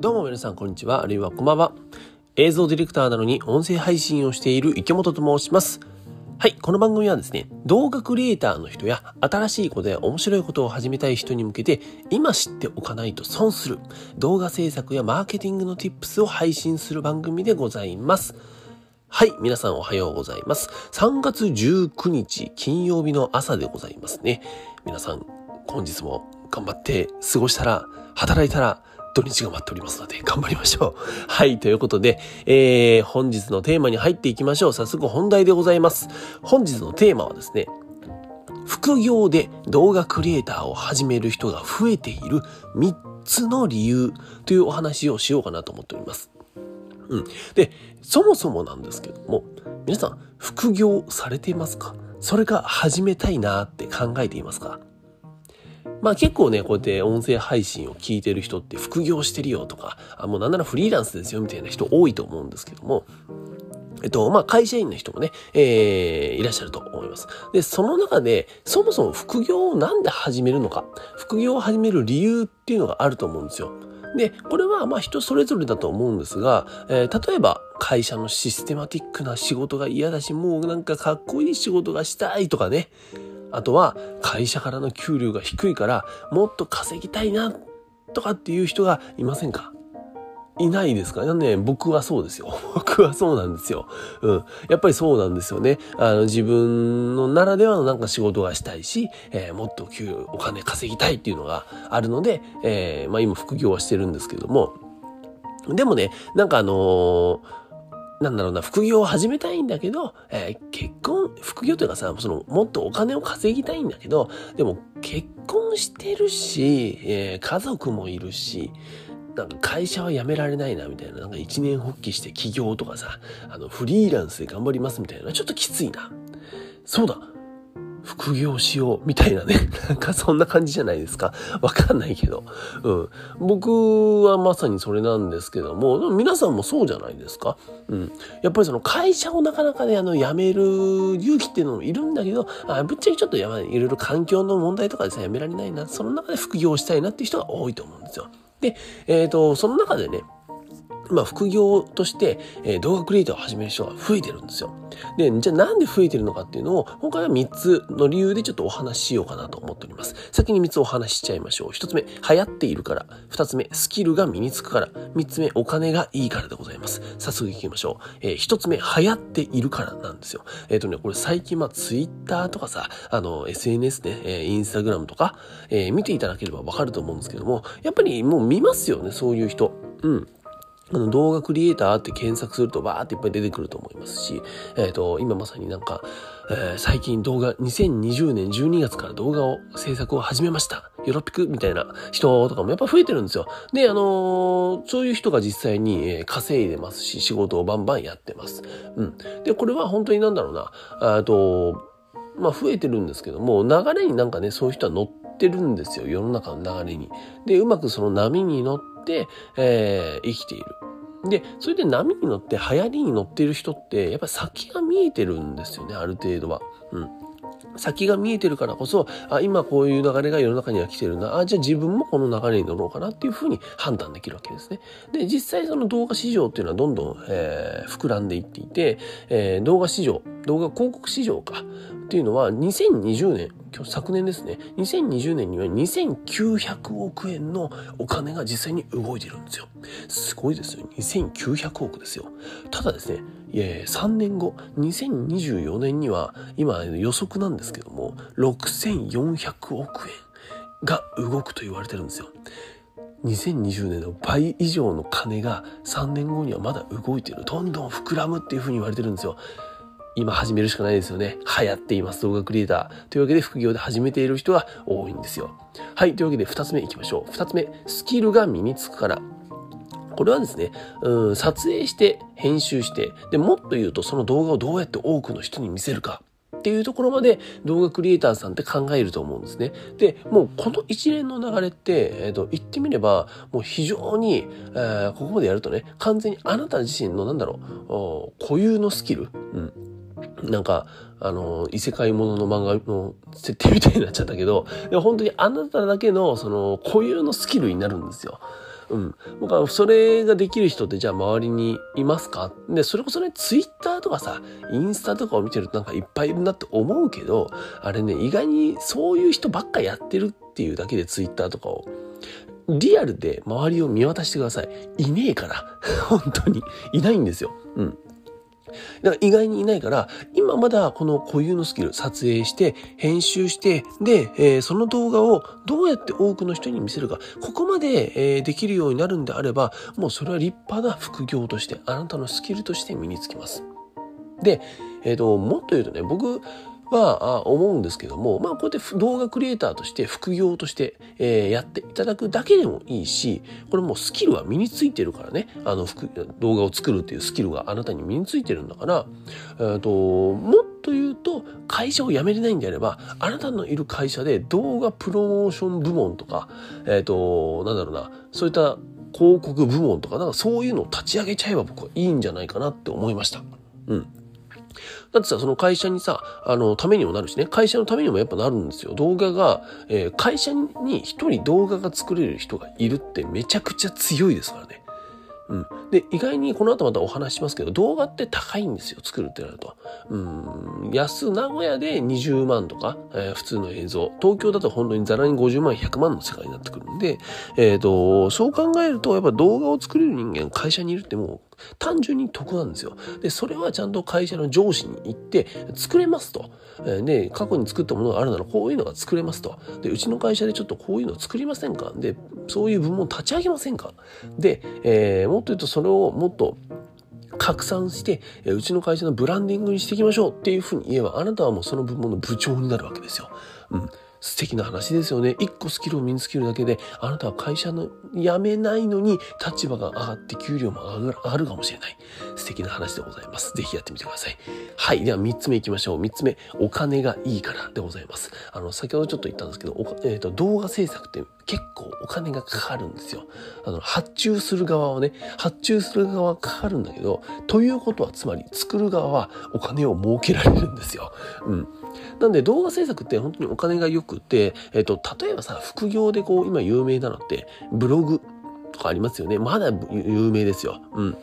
どうも皆さんこんにちは、あるいはこんばんは。映像ディレクターなのに音声配信をしている池本と申します。はい、この番組はですね、動画クリエイターの人や新しいことや面白いことを始めたい人に向けて、今知っておかないと損する動画制作やマーケティングの tips を配信する番組でございます。はい、皆さんおはようございます。3月19日金曜日の朝でございますね。皆さん、本日も頑張って過ごしたら、働いたら、土日が待っておりますので、頑張りましょう。はい、ということで、えー、本日のテーマに入っていきましょう。早速本題でございます。本日のテーマはですね、副業で動画クリエイターを始める人が増えている3つの理由というお話をしようかなと思っております。うん。で、そもそもなんですけども、皆さん、副業されていますか？それか始めたいなって考えていますか？まあ結構ね、こうやって音声配信を聞いてる人って副業してるよとか、あもうなんならフリーランスですよみたいな人多いと思うんですけども、えっと、まあ、会社員の人もね、えー、いらっしゃると思います。で、その中で、そもそも副業をなんで始めるのか、副業を始める理由っていうのがあると思うんですよ。で、これはまあ人それぞれだと思うんですが、えー、例えば会社のシステマティックな仕事が嫌だし、もうなんかかっこいい仕事がしたいとかね、あとは会社からの給料が低いからもっと稼ぎたいなとかっていう人がいませんか？いないですか？ね僕はそうですよ。僕はそうなんですよ。うん。やっぱりそうなんですよね。あの、自分のならではのなんか仕事がしたいし、えー、もっと給お金稼ぎたいっていうのがあるので、えー、まあ今副業はしてるんですけども、でもね、なんかあのーなんだろうな、副業を始めたいんだけど、えー、結婚、副業というかさ、その、もっとお金を稼ぎたいんだけど、でも結婚してるし、えー、家族もいるし、なんか会社は辞められないな、みたいな。なんか一年発起して起業とかさ、あの、フリーランスで頑張りますみたいな。ちょっときついな。そうだ。副業しようみたいなね。なんかそんな感じじゃないですか。わかんないけど。うん。僕はまさにそれなんですけども、皆さんもそうじゃないですか。うん。やっぱりその会社をなかなかね、あの、辞める勇気っていうのもいるんだけど、あぶっちゃけちょっとやばい。いろいろ環境の問題とかでさ、辞められないな。その中で副業したいなっていう人が多いと思うんですよ。で、えっ、ー、と、その中でね、まあ、副業として、えー、動画クリエイターを始める人が増えてるんですよ。で、じゃあなんで増えてるのかっていうのを、今回は3つの理由でちょっとお話ししようかなと思っております。先に3つお話ししちゃいましょう。1つ目、流行っているから。2つ目、スキルが身につくから。3つ目、お金がいいからでございます。早速行きましょう。えー、1つ目、流行っているからなんですよ。えっ、ー、とね、これ最近、まあ、ツイッターとかさ、あの、SNS ね、えー、インスタグラムとか、えー、見ていただければわかると思うんですけども、やっぱりもう見ますよね、そういう人。うん。あの動画クリエイターって検索するとバーっていっぱい出てくると思いますし、えっ、ー、と、今まさになんか、えー、最近動画、2020年12月から動画を制作を始めました。ヨロピクみたいな人とかもやっぱ増えてるんですよ。で、あのー、そういう人が実際に、稼いでますし、仕事をバンバンやってます。うん。で、これは本当になんだろうな、あと、まあ増えてるんですけども、流れになんかね、そういう人は乗ってるんですよ。世の中の流れに。で、うまくその波に乗って、えー、生きている。で、それで波に乗って流行りに乗っている人って、やっぱ先が見えてるんですよね、ある程度は。うん。先が見えてるからこそ、あ、今こういう流れが世の中には来てるな。あ、じゃあ自分もこの流れに乗ろうかなっていうふうに判断できるわけですね。で、実際その動画市場っていうのはどんどん、えー、膨らんでいっていて、えー、動画市場、動画広告市場か。っていうのは2020年、今日昨年ですね、2020年には2900億円のお金が実際に動いてるんですよ。すごいですよ。2900億ですよ。ただですね、いやいや3年後、2024年には、今予測なんですけども、6400億円が動くと言われてるんですよ。2020年の倍以上の金が3年後にはまだ動いてる。どんどん膨らむっていうふうに言われてるんですよ。今始めるしかないですよね。流行っています、動画クリエイター。というわけで副業で始めている人が多いんですよ。はい、というわけで二つ目いきましょう。二つ目、スキルが身につくから。これはですね、うん、撮影して、編集して、で、もっと言うとその動画をどうやって多くの人に見せるか。っていうところまで動画クリエイターさんって考えると思うんですね。で、もうこの一連の流れって、えっ、ー、と、言ってみれば、もう非常に、えー、ここまでやるとね、完全にあなた自身の、なんだろう、固有のスキル、うん、なんか、あの、異世界ものの漫画の設定みたいになっちゃったけど、でも本当にあなただけの、その、固有のスキルになるんですよ。うん。僕はそれができる人ってじゃあ周りにいますか？で、それこそね、ツイッターとかさ、インスタとかを見てるとなんかいっぱいいるなって思うけど、あれね、意外にそういう人ばっかやってるっていうだけでツイッターとかをリアルで周りを見渡してください。いねえから。本当に。いないんですよ。うん。だから意外にいないから、今まだこの固有のスキル、撮影して、編集して、で、えー、その動画をどうやって多くの人に見せるか、ここまで、えー、できるようになるんであれば、もうそれは立派な副業として、あなたのスキルとして身につきます。で、えっ、ー、と、もっと言うとね、僕、は思うんですけども、まあこうやって動画クリエイターとして副業として、やっていただくだけでもいいし、これもうスキルは身についてるからね、あの動画を作るっていうスキルがあなたに身についてるんだから、えー、ともっと言うと会社を辞めれないんであれば、あなたのいる会社で動画プロモーション部門とか、えっ、ー、と、なんだろうな、そういった広告部門とか、なんかそういうのを立ち上げちゃえば僕はいいんじゃないかなって思いました。うん。だってさ、その会社にさ、あの、ためにもなるしね、会社のためにもやっぱなるんですよ。動画が、えー、会社に一人動画が作れる人がいるってめちゃくちゃ強いですからね。うん。で、意外にこの後またお話しますけど、動画って高いんですよ、作るってなると。うん、安、名古屋で20万とか、えー、普通の映像。東京だと本当にザラに50万、100万の世界になってくるんで、えっ、ー、と、そう考えると、やっぱ動画を作れる人間、会社にいるってもう、単純に得なんですよ。で、それはちゃんと会社の上司に行って作れますと。で、過去に作ったものがあるならこういうのが作れますと。で、うちの会社でちょっとこういうの作りませんか？で、そういう部門を立ち上げませんか？で、えー、もっと言うとそれをもっと拡散して、うちの会社のブランディングにしていきましょうっていうふうに言えば、あなたはもうその部門の部長になるわけですよ。うん。素敵な話ですよね。一個スキルを身につけるだけで、あなたは会社の辞めないのに立場が上がって給料も上がるかもしれない。素敵な話でございます。ぜひやってみてください。はい。では三つ目行きましょう。三つ目、お金がいいからでございます。あの、先ほどちょっと言ったんですけど、え、ー、と、動画制作って結構お金がかかるんですよ。あの、発注する側はね、発注する側はかかるんだけど、ということはつまり作る側はお金を儲けられるんですよ。うん。なんで動画制作って本当にお金が良くて、えっ、と、例えばさ、副業でこう、今有名なのって、ブログとかありますよね。まだ有名ですよ。うん。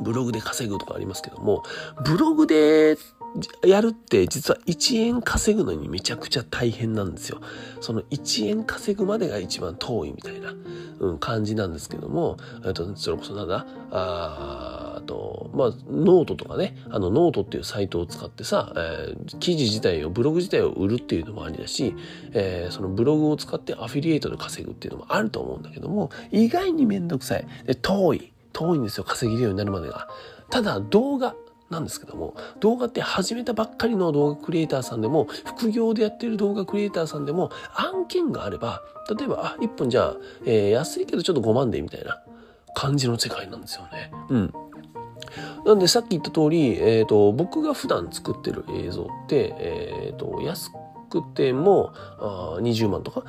ブログで稼ぐとかありますけども、ブログでやるって実は1円稼ぐのにめちゃくちゃ大変なんですよ。その1円稼ぐまでが一番遠いみたいな、うん、感じなんですけども、えっと、それこそなんだ、あと、まあ、ノートとかね、あの、ノートっていうサイトを使ってさ、えー、記事自体を、ブログ自体を売るっていうのもありだし、えー、そのブログを使ってアフィリエイトで稼ぐっていうのもあると思うんだけども、意外にめんどくさい。で、遠い。遠いんですよ、稼げるようになるまでが。ただ、動画、なんですけども、動画って始めたばっかりの動画クリエイターさんでも、副業でやってる動画クリエイターさんでも、案件があれば、例えば、あ、1本じゃあ、えー、安いけどちょっと5万で、みたいな感じの世界なんですよね。うん。なんでさっき言った通り、え、ー、と、僕が普段作ってる映像って、え、ー、と、安くてもあ20万とか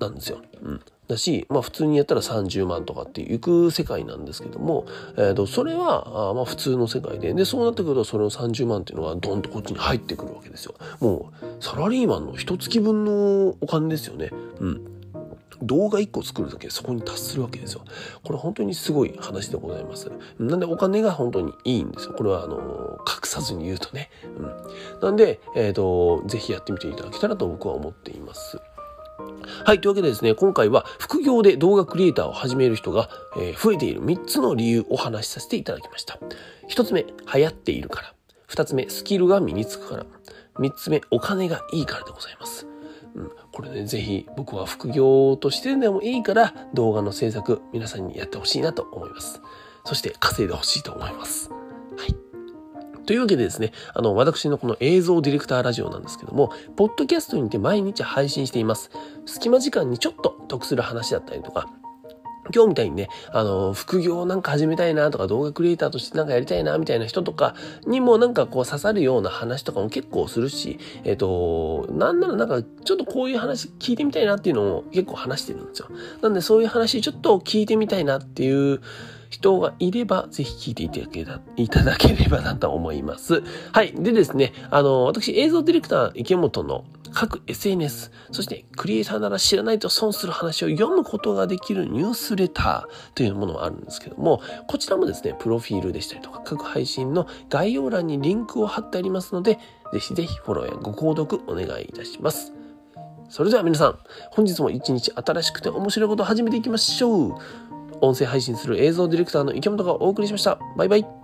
なんですよ。うん。だし、まあ普通にやったら30万とかっていく世界なんですけども、え、ー、と、それは、あまあ普通の世界で、で、そうなってくるとそれの30万っていうのがドンとこっちに入ってくるわけですよ。もう、サラリーマンの一月分のお金ですよね。うん。動画1個作るだけでそこに達するわけですよ。これ本当にすごい話でございます。なんでお金が本当にいいんですよ。これはあの、隠さずに言うとね。うん。なんで、えっ、ー、と、ぜひやってみていただけたらと僕は思っています。はい。というわけでですね、今回は副業で動画クリエイターを始める人が、増えている3つの理由をお話しさせていただきました。1つ目、流行っているから。2つ目、スキルが身につくから。3つ目、お金がいいからでございます。うん、これね、ぜひ僕は副業としてでもいいから動画の制作皆さんにやってほしいなと思います。そして稼いでほしいと思います。はい。というわけでですね、あの、私のこの映像ディレクターラジオなんですけども、ポッドキャストにて毎日配信しています。隙間時間にちょっと得する話だったりとか、今日みたいにね、あの、副業なんか始めたいなとか動画クリエイターとしてなんかやりたいなみたいな人とかにもなんかこう刺さるような話とかも結構するし、えっ、と、なんならなんかちょっとこういう話聞いてみたいなっていうのを結構話してるんですよ。なんでそういう話ちょっと聞いてみたいなっていう人がいれば、ぜひ聞いていただけたいただければなと思います。はい。でですね、あの、私、映像ディレクター池本の各 SNS、そしてクリエイターなら知らないと損する話を読むことができるニュースレターというものがあるんですけども、こちらもですね、プロフィールでしたりとか、各配信の概要欄にリンクを貼ってありますので、ぜひぜひフォローやご購読お願いいたします。それでは皆さん、本日も一日新しくて面白いことを始めていきましょう。音声配信する映像ディレクターの池本がお送りしました。バイバイ。